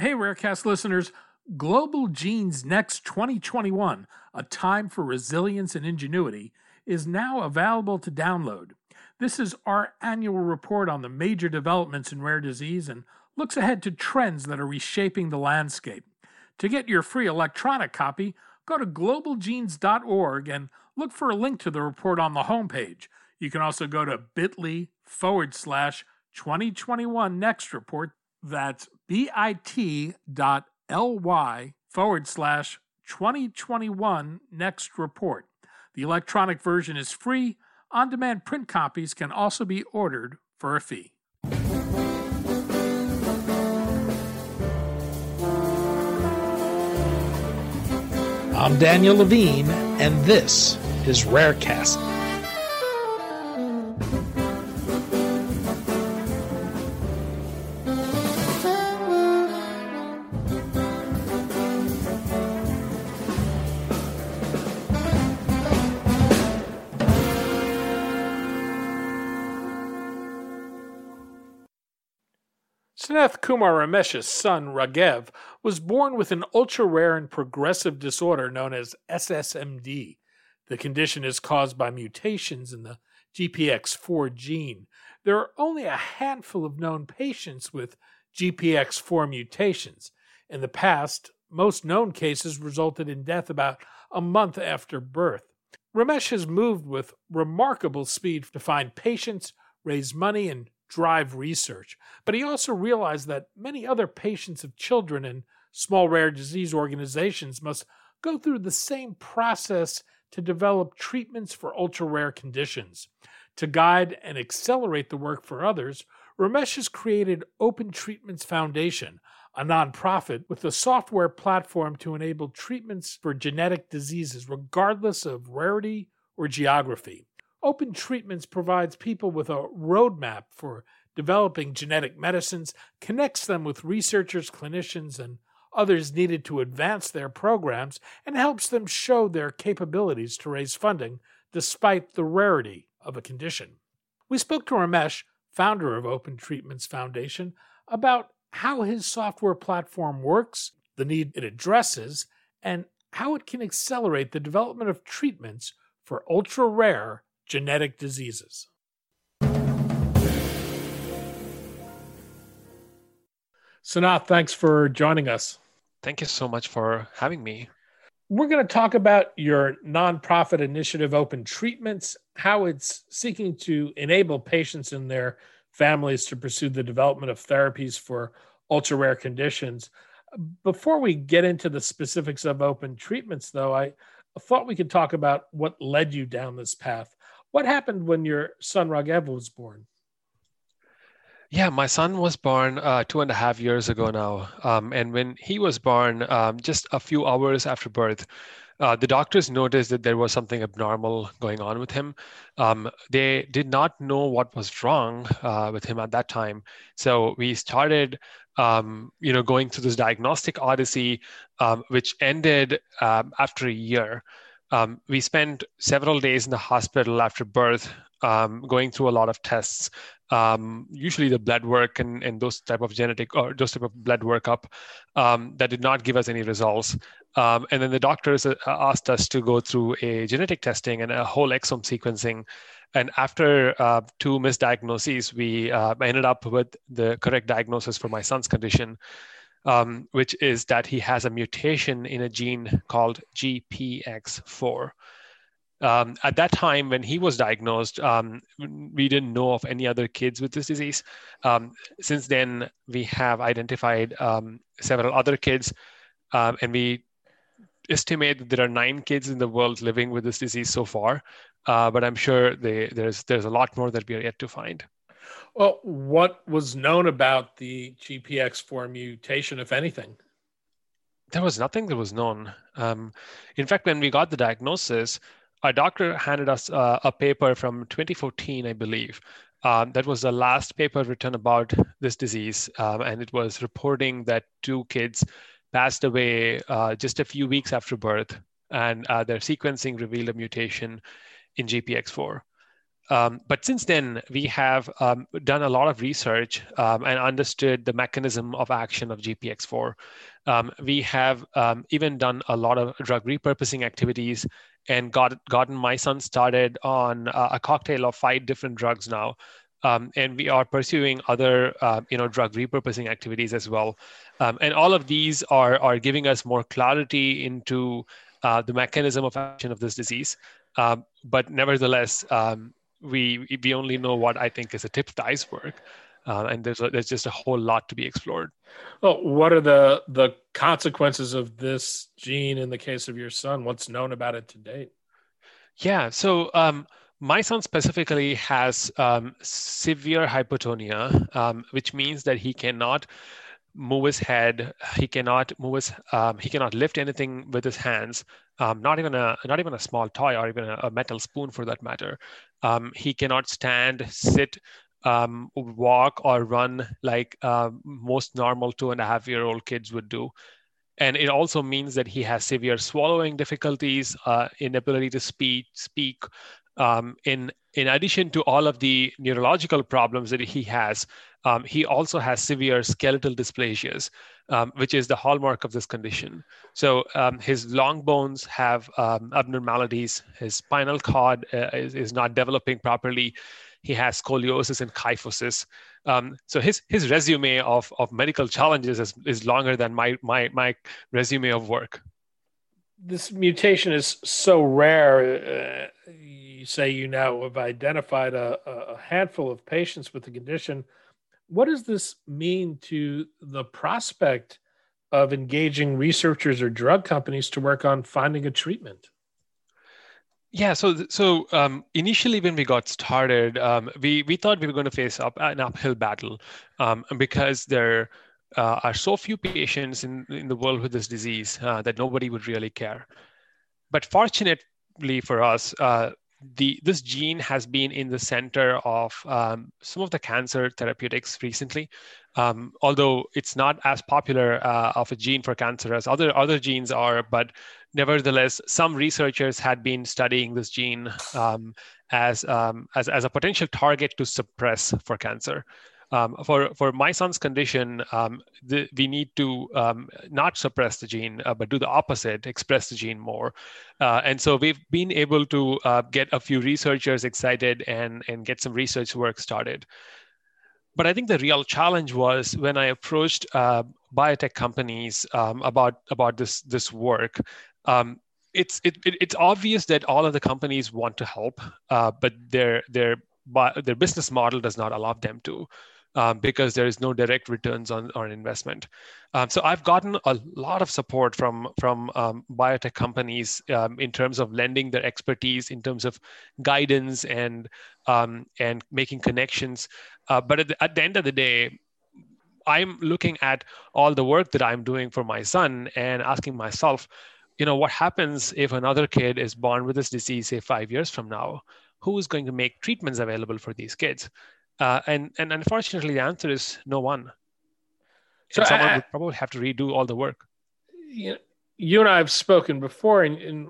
Hey, Rarecast listeners. Global Genes Next 2021, A Time for Resilience and Ingenuity, is now available to download. This is our annual report on the major developments in rare disease and looks ahead to trends that are reshaping the landscape. To get your free electronic copy, go to globalgenes.org and look for a link to the report on the homepage. You can also go to bit.ly forward slash 2021 Next Report. That's bit.ly forward slash 2021 Next Report. The electronic version is free. On demand print copies can also be ordered for a fee. I'm Daniel Levine, and this is Rarecast. Sanath Kumar Ramesh's son, Raghav, was born with an ultra rare and progressive disorder known as SSMD. The condition is caused by mutations in the GPX4 gene. There are only a handful of known patients with GPX4 mutations. In the past, most known cases resulted in death about a month after birth. Ramesh has moved with remarkable speed to find patients, raise money, and drive research. But he also realized that many other patients of children and small rare disease organizations must go through the same process to develop treatments for ultra rare conditions. To guide and accelerate the work for others, Ramesh has created Open Treatments Foundation, a nonprofit with a software platform to enable treatments for genetic diseases regardless of rarity or geography. Open Treatments provides people with a roadmap for developing genetic medicines, connects them with researchers, clinicians, and others needed to advance their programs, and helps them show their capabilities to raise funding despite the rarity of a condition. We spoke to Ramesh, founder of Open Treatments Foundation, about how his software platform works, the need it addresses, and how it can accelerate the development of treatments for ultra rare genetic diseases. Sanath, thanks for joining us. Thank you so much for having me. We're going to talk about your nonprofit initiative, Open Treatments, how it's seeking to enable patients and their families to pursue the development of therapies for ultra rare conditions. Before we get into the specifics of Open Treatments, though, I thought we could talk about what led you down this path. What happened when your son Raghav was born? Yeah, my son was born uh, two and a half years ago now. Um, and when he was born, um, just a few hours after birth, uh, the doctors noticed that there was something abnormal going on with him. Um, they did not know what was wrong uh, with him at that time. So we started, um, you know, going through this diagnostic odyssey, um, which ended um, after a year. Um, we spent several days in the hospital after birth, um, going through a lot of tests, um, usually the blood work and, and those type of genetic or those type of blood workup um, that did not give us any results. Um, and then the doctors uh, asked us to go through a genetic testing and a whole exome sequencing. And after uh, two misdiagnoses, we uh, ended up with the correct diagnosis for my son's condition um, which is that he has a mutation in a gene called GPX4. Um, at that time, when he was diagnosed, um, we didn't know of any other kids with this disease. Um, since then, we have identified um, several other kids, um, and we estimate that there are nine kids in the world living with this disease so far. Uh, but I'm sure they, there's there's a lot more that we are yet to find. Well, what was known about the GPX4 mutation, if anything? There was nothing that was known. Um, in fact, when we got the diagnosis, our doctor handed us uh, a paper from 2014, I believe. Um, that was the last paper written about this disease, um, and it was reporting that two kids passed away uh, just a few weeks after birth, and uh, their sequencing revealed a mutation in GPX4. Um, but since then, we have um, done a lot of research um, and understood the mechanism of action of GPX4. Um, we have um, even done a lot of drug repurposing activities and got gotten my son started on uh, a cocktail of five different drugs now. Um, and we are pursuing other, uh, you know, drug repurposing activities as well. and all of these are are giving us more clarity into uh, the mechanism of action of this disease. But nevertheless, we we only know what I think is a tip of the iceberg, uh, and there's a, there's just a whole lot to be explored. Well, what are the the consequences of this gene in the case of your son? What's known about it to date? Yeah, so um, my son specifically has um, severe hypotonia, um, which means that he cannot move his head. He cannot move his. Um, he cannot lift anything with his hands. Um, not even a not even a small toy or even a, a metal spoon for that matter. Um, he cannot stand, sit, um, walk, or run like uh, most normal two and a half year old kids would do. And it also means that he has severe swallowing difficulties, uh, inability to speak, speak. Um, in in addition to all of the neurological problems that he has, um, he also has severe skeletal dysplasias, um, which is the hallmark of this condition. So um, his long bones have um, abnormalities. His spinal cord uh, is, is, not developing properly. He has scoliosis and kyphosis. Um, so his his resume of, of medical challenges is, is longer than my, my, my resume of work. This mutation is so rare. Uh, you say you now have identified a, a handful of patients with the condition what does this mean to the prospect of engaging researchers or drug companies to work on finding a treatment? Yeah, so so um, initially when we got started, um, we we thought we were going to face up an uphill battle um, because there uh, are so few patients in in the world with this disease uh, that nobody would really care. But fortunately for us, uh, the this gene has been in the center of um, some of the cancer therapeutics recently. Um, although it's not as popular uh, of a gene for cancer as other other genes are, but nevertheless, some researchers had been studying this gene um, as, um, as as a potential target to suppress for cancer. Um, for for my son's condition, um, the, we need to um, not suppress the gene, uh, but do the opposite, express the gene more. Uh, and so we've been able to uh, get a few researchers excited and and get some research work started. But I think the real challenge was when I approached uh, biotech companies um, about about this this work. Um, it's it, it, it's obvious that all of the companies want to help, uh, but their their their business model does not allow them to um, because there is no direct returns on, on investment. Um, so I've gotten a lot of support from from um, biotech companies um, in terms of lending their expertise, in terms of guidance and um, and making connections. Uh, but at the, at the end of the day, I'm looking at all the work that I'm doing for my son and asking myself, you know, what happens if another kid is born with this disease, say five years from now? Who is going to make treatments available for these kids? Uh, and and unfortunately, the answer is no one. So and someone I, would probably have to redo all the work. You, know, you and I have spoken before, and, and,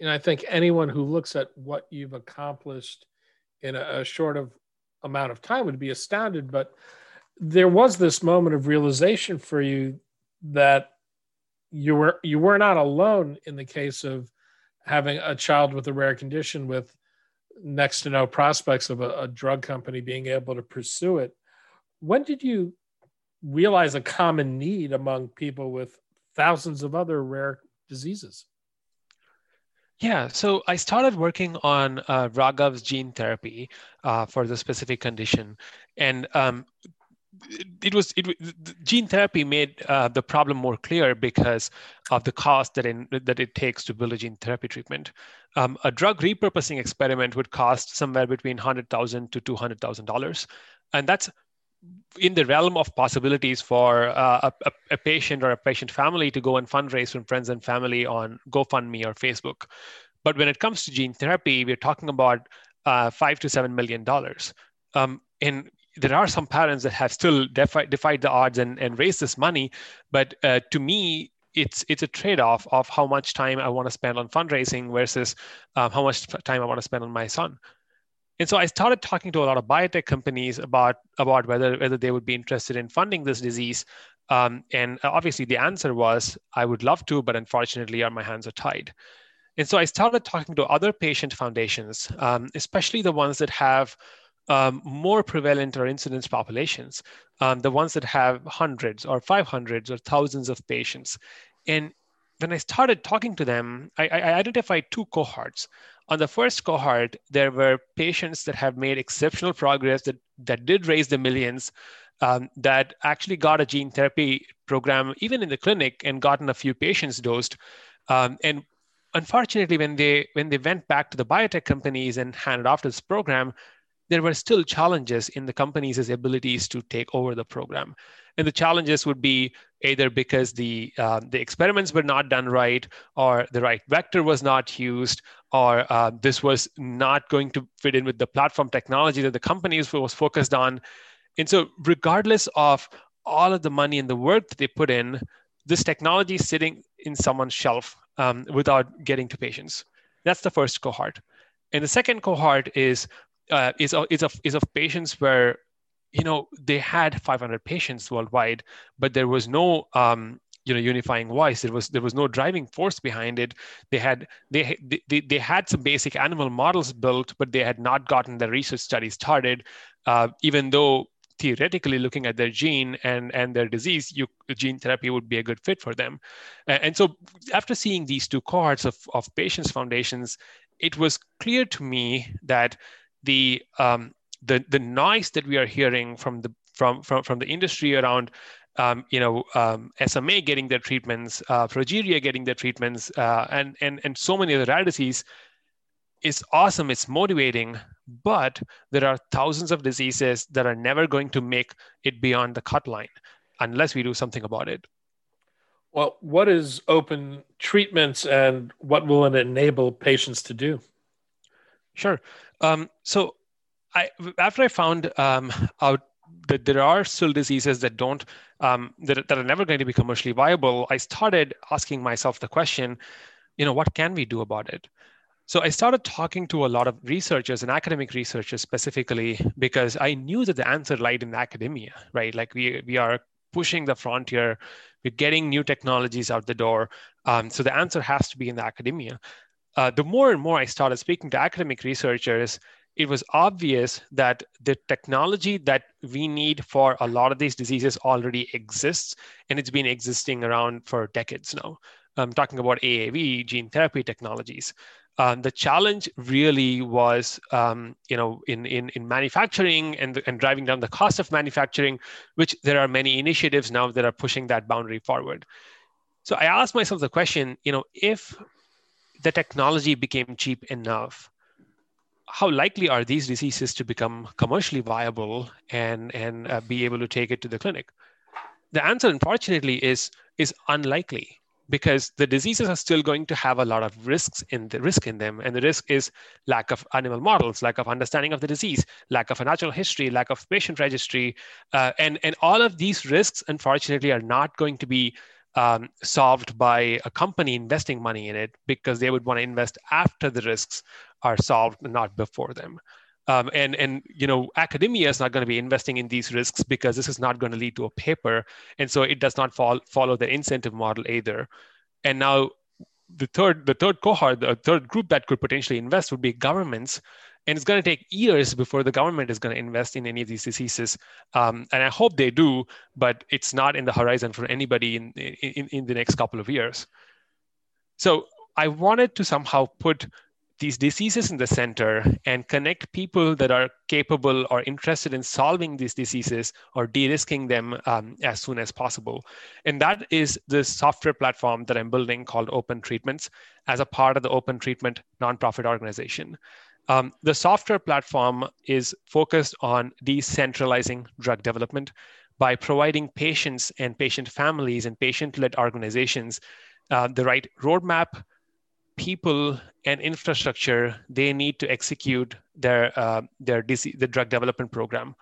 and I think anyone who looks at what you've accomplished in a, a short of amount of time would be astounded. But there was this moment of realization for you that you were you were not alone in the case of having a child with a rare condition with next to no prospects of a, a drug company being able to pursue it. When did you realize a common need among people with thousands of other rare diseases? Yeah, so I started working on uh, Raghav's gene therapy uh, for the specific condition, and um, it was it, gene therapy made uh, the problem more clear because of the cost that in, that it takes to build a gene therapy treatment. Um, a drug repurposing experiment would cost somewhere between hundred thousand to two hundred thousand dollars, and that's in the realm of possibilities for uh, a, a, patient or a patient family to go and fundraise from friends and family on GoFundMe or Facebook. But when it comes to gene therapy, we're talking about uh, five to seven million dollars. Um, and there are some parents that have still defied, defied the odds and, and raised this money. But uh, to me, it's it's a trade-off of how much time I want to spend on fundraising versus um, how much time I want to spend on my son. And so I started talking to a lot of biotech companies about, about whether, whether they would be interested in funding this disease. Um, and obviously, the answer was, I would love to, but unfortunately, my hands are tied. And so I started talking to other patient foundations, um, especially the ones that have um, more prevalent or incidence populations, um, the ones that have hundreds or 500s or thousands of patients. And when I started talking to them, I, I identified two cohorts. On the first cohort, there were patients that have made exceptional progress that, that did raise the millions, um, that actually got a gene therapy program, even in the clinic, and gotten a few patients dosed. Um, and unfortunately, when they when they went back to the biotech companies and handed off this program, there were still challenges in the companies' abilities to take over the program. And the challenges would be either because the uh, the experiments were not done right, or the right vector was not used, or uh, this was not going to fit in with the platform technology that the companies was focused on. And so, regardless of all of the money and the work that they put in, this technology is sitting in someone's shelf um, without getting to patients. That's the first cohort. And the second cohort is uh, is, is, of, is of patients where you know they had 500 patients worldwide but there was no um, you know unifying voice. There was there was no driving force behind it. They had they, they they had some basic animal models built but they had not gotten the research study started. Uh, even though theoretically looking at their gene and and their disease you gene therapy would be a good fit for them. And so after seeing these two cohorts of, of patients foundations it was clear to me that the um, the the noise that we are hearing from the from from, from the industry around um, you know um, SMA getting their treatments, uh, progeria getting their treatments, uh, and and and so many other rare diseases is awesome. It's motivating, but there are thousands of diseases that are never going to make it beyond the cut line unless we do something about it. Well, what is open treatments and what will it enable patients to do? Sure. Um, so I, after I found um, out that there are still diseases that don't um, that, that are never going to be commercially viable, I started asking myself the question, you know, what can we do about it? So I started talking to a lot of researchers and academic researchers specifically because I knew that the answer lied in academia, right? Like we we are pushing the frontier, we're getting new technologies out the door. Um, so the answer has to be in the academia. Uh, the more and more I started speaking to academic researchers, it was obvious that the technology that we need for a lot of these diseases already exists, and it's been existing around for decades now. I'm talking about AAV, gene therapy technologies. Um, the challenge really was, um, you know, in, in, in manufacturing and, and driving down the cost of manufacturing, which there are many initiatives now that are pushing that boundary forward. So I asked myself the question, you know, if the technology became cheap enough, how likely are these diseases to become commercially viable and and uh, be able to take it to the clinic? The answer unfortunately is is unlikely because the diseases are still going to have a lot of risks in the risk in them. And the risk is lack of animal models lack of understanding of the disease lack of a natural history lack of patient registry uh, and and all of these risks unfortunately are not going to be um, solved by a company investing money in it because they would want to invest after the risks are solved, not before them. Um, and and you know academia is not going to be investing in these risks because this is not going to lead to a paper, and so it does not fall, follow the incentive model either. And now the third the third cohort, the third group that could potentially invest would be governments and it's going to take years before the government is going to invest in any of these diseases um, and i hope they do but it's not in the horizon for anybody in, in, in the next couple of years so i wanted to somehow put these diseases in the center and connect people that are capable or interested in solving these diseases or de-risking them um, as soon as possible. And that is the software platform that I'm building called Open Treatments as a part of the Open Treatment nonprofit organization. Um, the software platform is focused on decentralizing drug development by providing patients and patient families and patient led organizations uh, the right roadmap, people, and infrastructure they need to execute their, uh, their the drug development program.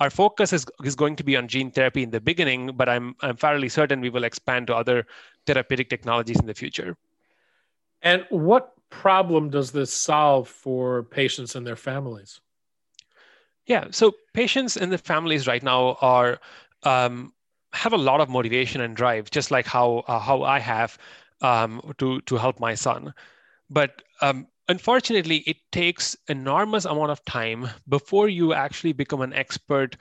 Our focus is, is going to be on gene therapy in the beginning, but I'm, I'm fairly certain we will expand to other therapeutic technologies in the future. And what problem does this solve for patients and their families? Yeah, so patients and the families right now are um, have a lot of motivation and drive, just like how uh, how I have um, to to help my son. But um, unfortunately, it takes enormous amount of time before you actually become an expert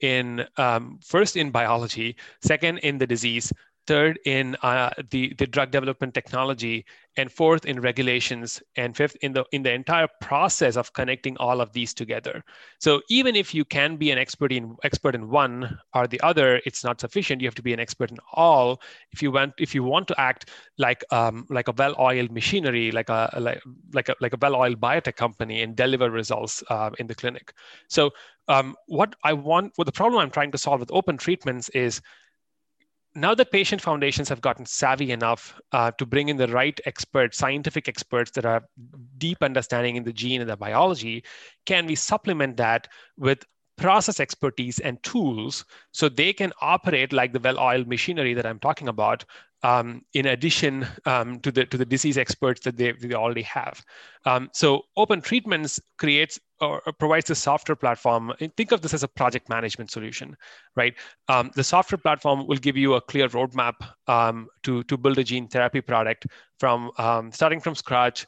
in um, first in biology, second in the disease, third in uh, the, the drug development technology, and fourth in regulations, and fifth in the in the entire process of connecting all of these together. So even if you can be an expert in expert in one or the other, it's not sufficient. You have to be an expert in all. If you want if you want to act like um, like a well-oiled machinery, like a like like a like a well-oiled biotech company, and deliver results uh, in the clinic. So um, what I want, what the problem I'm trying to solve with open treatments is now that patient foundations have gotten savvy enough uh, to bring in the right experts, scientific experts that have deep understanding in the gene and the biology, can we supplement that with process expertise and tools so they can operate like the well-oiled machinery that I'm talking about um, in addition um, to the to the disease experts that they, they already have. Um, so open treatments creates or provides a software platform. Think of this as a project management solution, right? Um, the software platform will give you a clear roadmap um, to to build a gene therapy product from um, starting from scratch.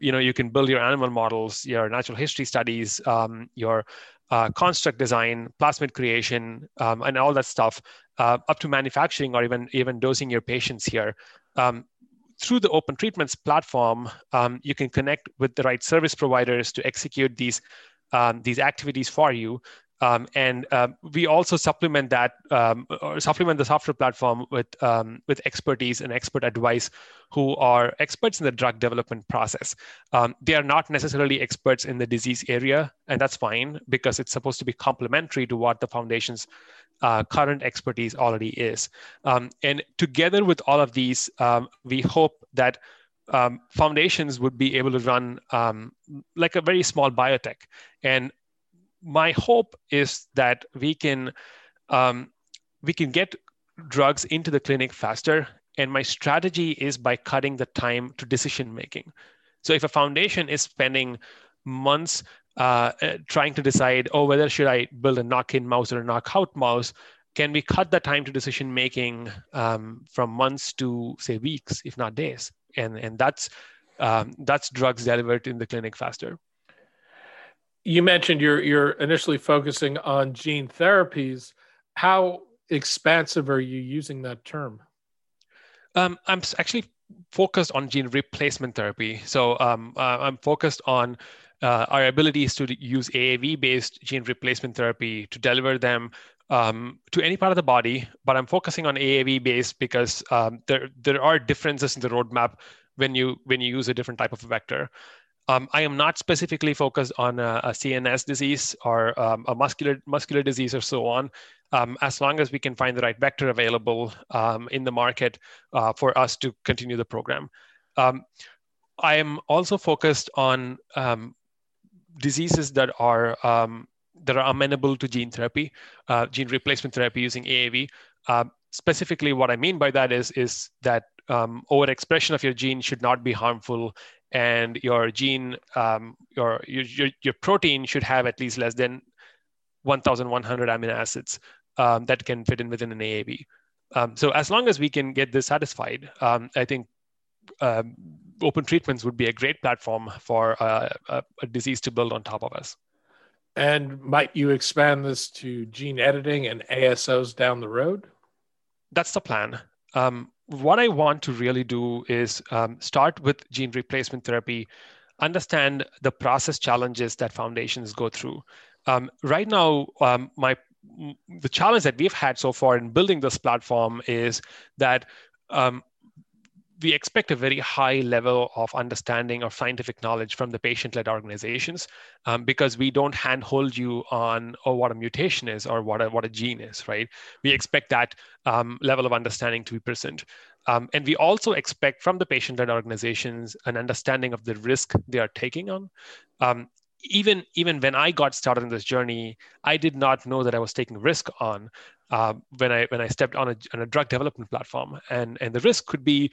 you know, you can build your animal models, your natural history studies, your uh, construct design, plasmid creation, um, and all that stuff, uh, up to manufacturing or even even dosing your patients here. Um, through the Open Treatments platform, um, you can connect with the right service providers to execute these um, these activities for you. Um, and uh, we also supplement that um, or supplement the software platform with um, with expertise and expert advice who are experts in the drug development process. Um, they are not necessarily experts in the disease area, and that's fine because it's supposed to be complementary to what the foundation's uh, current expertise already is. Um, and together with all of these, um, we hope that foundations would be able to run like a very small biotech and my hope is that we can um, we can get drugs into the clinic faster. And my strategy is by cutting the time to decision making. So if a foundation is spending months uh, uh trying to decide oh whether should i build a knock-in mouse or a knockout mouse can we cut the time to decision making um, from months to say weeks if not days? And and that's um, that's drugs delivered in the clinic faster you mentioned you're you're initially focusing on gene therapies. How expansive are you using that term? Um, I'm actually focused on gene replacement therapy. So um, uh, I'm focused on uh, our abilities to use AAV-based gene replacement therapy to deliver them um, to any part of the body. But I'm focusing on AAV-based because um, there there are differences in the roadmap when you when you use a different type of vector. Um, I am not specifically focused on a, a CNS disease or um, a muscular muscular disease or so on. Um, as long as we can find the right vector available um, in the market uh, for us to continue the program. Um, I am also focused on um, diseases that are that are amenable to gene therapy, uh, gene replacement therapy using AAV. Uh, specifically, what I mean by that is is that um, overexpression of your gene should not be harmful and your gene, um, your, your, your protein should have at least less than 1,100 amino acids um, that can fit in within an AAV. Um, so as long as we can get this satisfied, um, I think um, open treatments would be a great platform for uh, a, a disease to build on top of us. And might you expand this to gene editing and ASOs down the road? That's the plan. Um, what I want to really do is um, start with gene replacement therapy, understand the process challenges that foundations go through. Um, right now, um, my the challenge that we've had so far in building this platform is that um, we expect a very high level of understanding of scientific knowledge from the patient-led organizations um, because we don't handhold you on oh, what a mutation is or what a, what a gene is, right? We expect that um, level of understanding to be present. Um, and we also expect from the patient-led organizations an understanding of the risk they are taking on. Um, even even when I got started in this journey, I did not know that I was taking risk on uh, when I when I stepped on a, on a drug development platform, and and the risk could be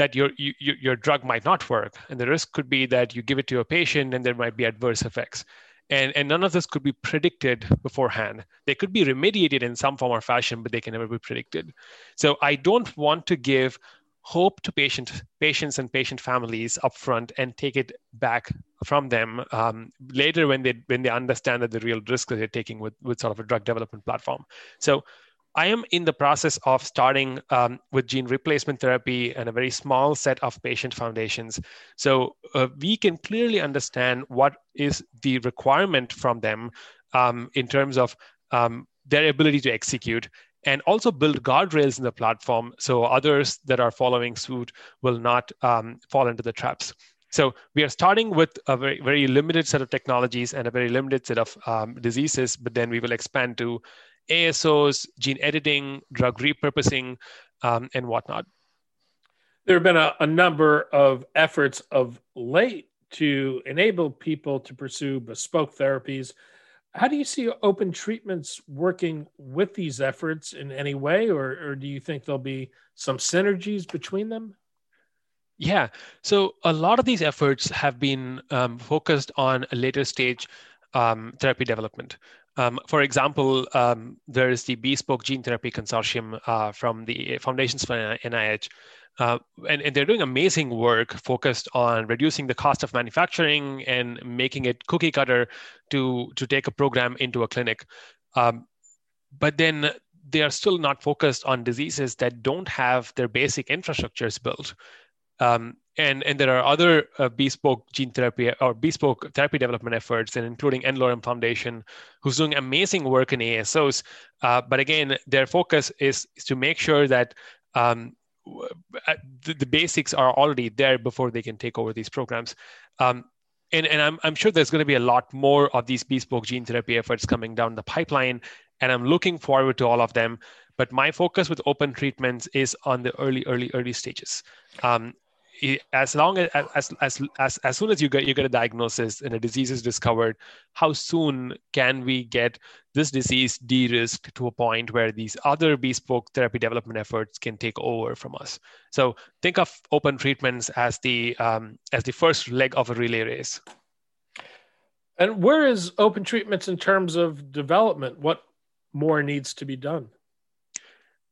that your, you, your drug might not work. And the risk could be that you give it to a patient and there might be adverse effects. and, and none of this could be predicted beforehand. They could be remediated in some form or fashion, but they can never be predicted. So I don't want to give hope to patient, patients and patient families upfront and take it back from them um, later when they when they understand that the real risk that they're taking with, with sort of a drug development platform. So I am in the process of starting um, with gene replacement therapy and a very small set of patient foundations. So uh, we can clearly understand what is the requirement from them um, in terms of um, their ability to execute and also build guardrails in the platform so others that are following suit will not um, fall into the traps. So we are starting with a very, very limited set of technologies and a very limited set of um, diseases, but then we will expand to ASOs, gene editing, drug repurposing, um, and whatnot. There have been a, a number of efforts of late to enable people to pursue bespoke therapies. How do you see open treatments working with these efforts in any way, or, or do you think there'll be some synergies between them? Yeah, so a lot of these efforts have been um, focused on a later stage um, therapy development. Um, for example, um, there is the Bespoke Gene Therapy Consortium uh, from the Foundations for NIH. Uh, and, and, they're doing amazing work focused on reducing the cost of manufacturing and making it cookie cutter to, to take a program into a clinic. Um, but then they are still not focused on diseases that don't have their basic infrastructures built. Um, and, and there are other uh, bespoke gene therapy or bespoke therapy development efforts, and including n-Lorem Foundation, who's doing amazing work in ASOs. Uh, but again, their focus is, is to make sure that um, uh, the, the, basics are already there before they can take over these programs. Um, and, and I'm, I'm sure there's going to be a lot more of these bespoke gene therapy efforts coming down the pipeline, and I'm looking forward to all of them. But my focus with open treatments is on the early, early, early stages. Um, as long as as as as, as soon as you get you get a diagnosis and a disease is discovered how soon can we get this disease de-risked to a point where these other bespoke therapy development efforts can take over from us? So think of open treatments as the um, as the first leg of a relay race. And where is open treatments in terms of development? What more needs to be done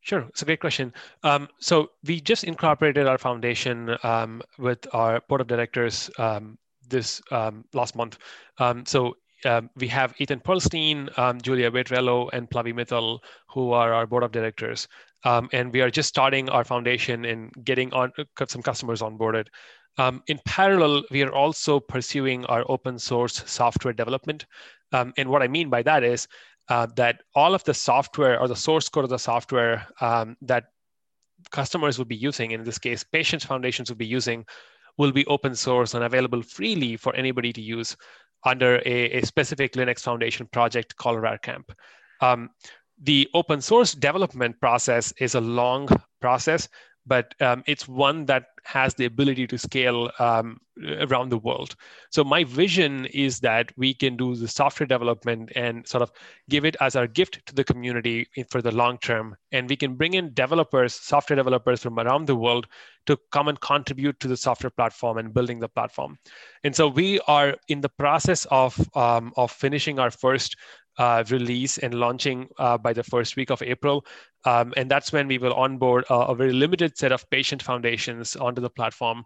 Sure, it's a great question. Um, so we just incorporated our foundation um, with our board of directors um, this um, last month. Um, so um, we have Ethan Perlstein, Julia Vitarello, and Plavi Mittal, who are our board of directors. and we are just starting our foundation and getting on uh, some customers onboarded. in parallel, we are also pursuing our open source software development. and what I mean by that is uh, that all of the software or the source code of the software um, that customers will be using, in this case, patients foundations will be using, will be open source and available freely for anybody to use under a, a specific Linux Foundation project called RareCamp. Um, the open source development process is a long process but um, it's one that has the ability to scale um, around the world. So my vision is that we can do the software development and sort of give it as our gift to the community for the long term, and we can bring in developers, software developers from around the world to come and contribute to the software platform and building the platform. And so we are in the process of um, of finishing our first uh, release and launching uh, by the first week of April. Um, and that's when we will onboard a, a, very limited set of patient foundations onto the platform.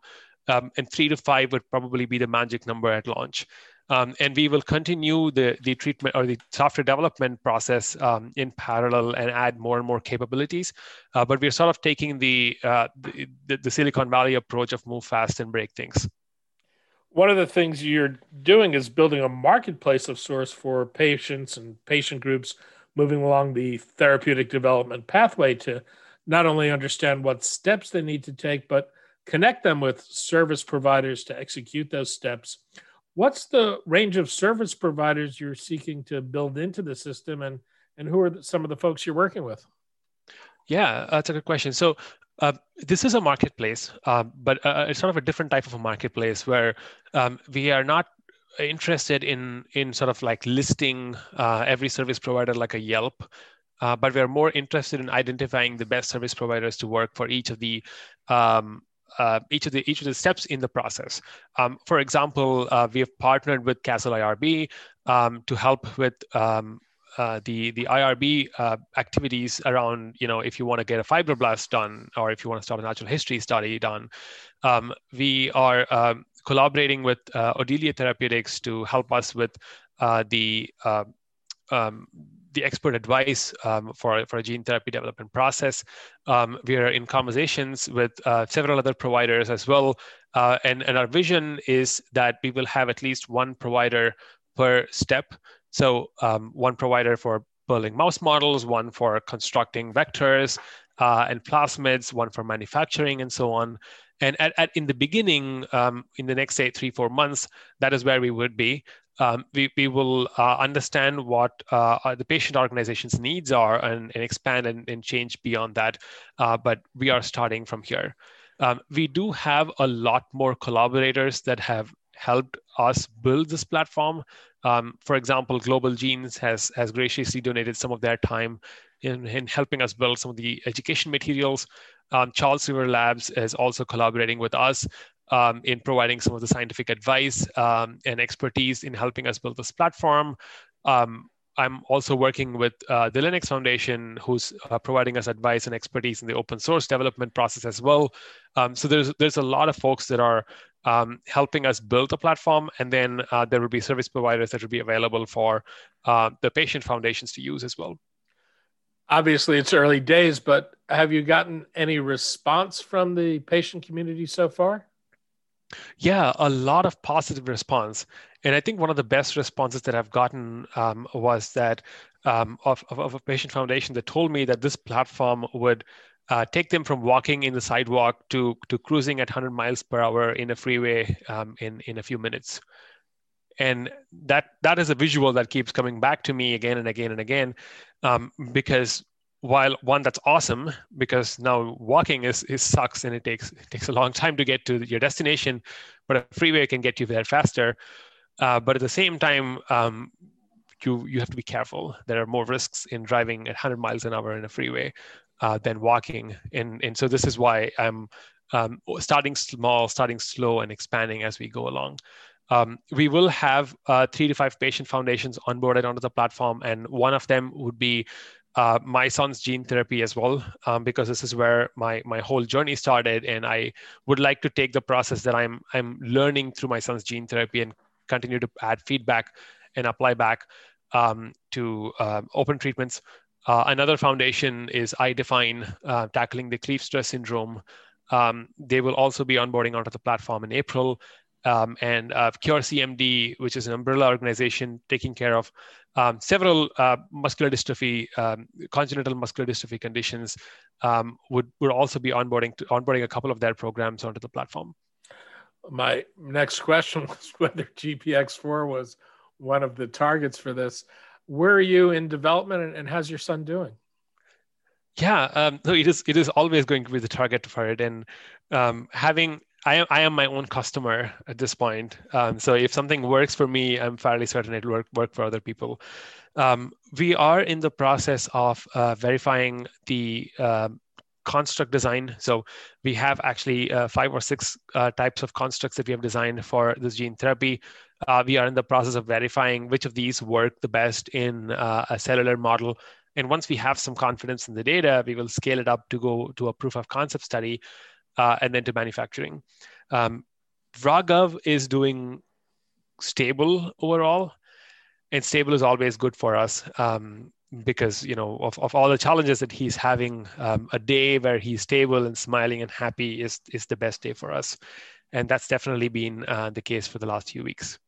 Um, and three to five would probably be the magic number at launch. Um, and we will continue the, the treatment or the software development process um, in parallel and add more and more capabilities. Uh, but we're sort of taking the, uh, the, the Silicon Valley approach of move fast and break things one of the things you're doing is building a marketplace of source for patients and patient groups moving along the therapeutic development pathway to not only understand what steps they need to take, but connect them with service providers to execute those steps. What's the range of service providers you're seeking to build into the system, and and who are some of the folks you're working with? Yeah, uh, that's a good question. So uh, this is a marketplace, uh, but uh, it's sort of a different type of a marketplace where um, we are not interested in in sort of like listing uh, every service provider like a Yelp, uh, but we are more interested in identifying the best service providers to work for each of the um, uh, each of the each of the steps in the process. Um, for example, uh, we have partnered with Castle IRB um, to help with um, uh, the the IRB uh, activities around you know if you want to get a fibroblast done or if you want to start a natural history study done. Um, we are um, collaborating with uh, Odylia Therapeutics to help us with uh, the um, the expert advice um, for, for a gene therapy development process. Um, we are in conversations with uh, several other providers as well. Uh, and, and our vision is that we will have at least one provider per step. So um, one provider for building mouse models, one for constructing vectors uh, and plasmids, one for manufacturing and so on. And at, at in the beginning, um, in the next say three, four months, that is where we would be um, we, we will uh, understand what uh, the patient organization's needs are and, and expand and, and, change beyond that. Uh, but we are starting from here. Um, we do have a lot more collaborators that have helped us build this platform. Um, for example, Global Genes has, has graciously donated some of their time in, in helping us build some of the education materials. Um, Charles River Labs is also collaborating with us um, in providing some of the scientific advice um, and expertise in helping us build this platform. Um, I'm also working with uh, the Linux Foundation, who's uh, providing us advice and expertise in the open source development process as well. Um, so there's there's a lot of folks that are um, helping us build the platform, and then uh, there will be service providers that will be available for uh, the patient foundations to use as well. Obviously, it's early days, but have you gotten any response from the patient community so far? Yeah, a lot of positive response. And I think one of the best responses that I've gotten um, was that um, of, of, of, a patient foundation that told me that this platform would uh, take them from walking in the sidewalk to, to cruising at 100 miles per hour in a freeway um, in, in a few minutes. And that that is a visual that keeps coming back to me again and again and again, um, because while one that's awesome because now walking is, is sucks and it takes it takes a long time to get to your destination but a freeway can get you there faster. Uh, but at the same time um, you you have to be careful. There are more risks in driving at 100 miles an hour in a freeway uh, than walking. And and so this is why i'm um, starting small starting slow and expanding as we go along. Um, we will have uh, three to five patient foundations onboarded onto the platform and one of them would be uh, my son's gene therapy as well, um, because this is where my my whole journey started, and I would like to take the process that I'm I'm learning through my son's gene therapy and continue to add feedback and apply back um, to uh, open treatments. Uh, another foundation is iDefine, uh, tackling the Kleefstra syndrome. Um, they will also be onboarding onto the platform in April. Um, and uh, Cure CMD, which is an umbrella organization taking care of um, several uh, muscular dystrophy, um, congenital muscular dystrophy conditions um, would, would also be onboarding to, onboarding a couple of their programs onto the platform. My next question was whether GPX4 was one of the targets for this. Where are you in development and, and how's your son doing? Yeah, um, so it is. It is always going to be the target for it, and um, having I am I am my own customer at this point. Um, so if something works for me, I'm fairly certain it'll work work for other people. Um, we are in the process of uh, verifying the uh, construct design. So we have actually uh, five or six uh, types of constructs that we have designed for this gene therapy. Uh, we are in the process of verifying which of these work the best in uh, a cellular model. And once we have some confidence in the data, we will scale it up to go to a proof of concept study uh, and then to manufacturing. Um, Raghav is doing stable overall, and stable is always good for us um, because you know of, of all the challenges that he's having. Um, a day where he's stable and smiling and happy is is the best day for us, and that's definitely been uh, the case for the last few weeks.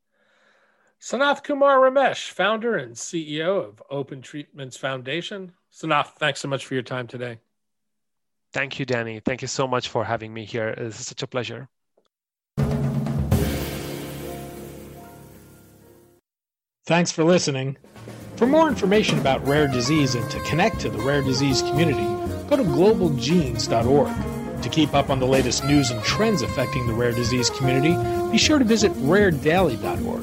Sanath Kumar Ramesh, founder and CEO of Open Treatments Foundation. Sanath, thanks so much for your time today. Thank you, Danny. Thank you so much for having me here. Is such a pleasure. Thanks for listening. For more information about rare disease and to connect to the rare disease community, go to globalgenes.org. To keep up on the latest news and trends affecting the rare disease community, be sure to visit raredaily.org.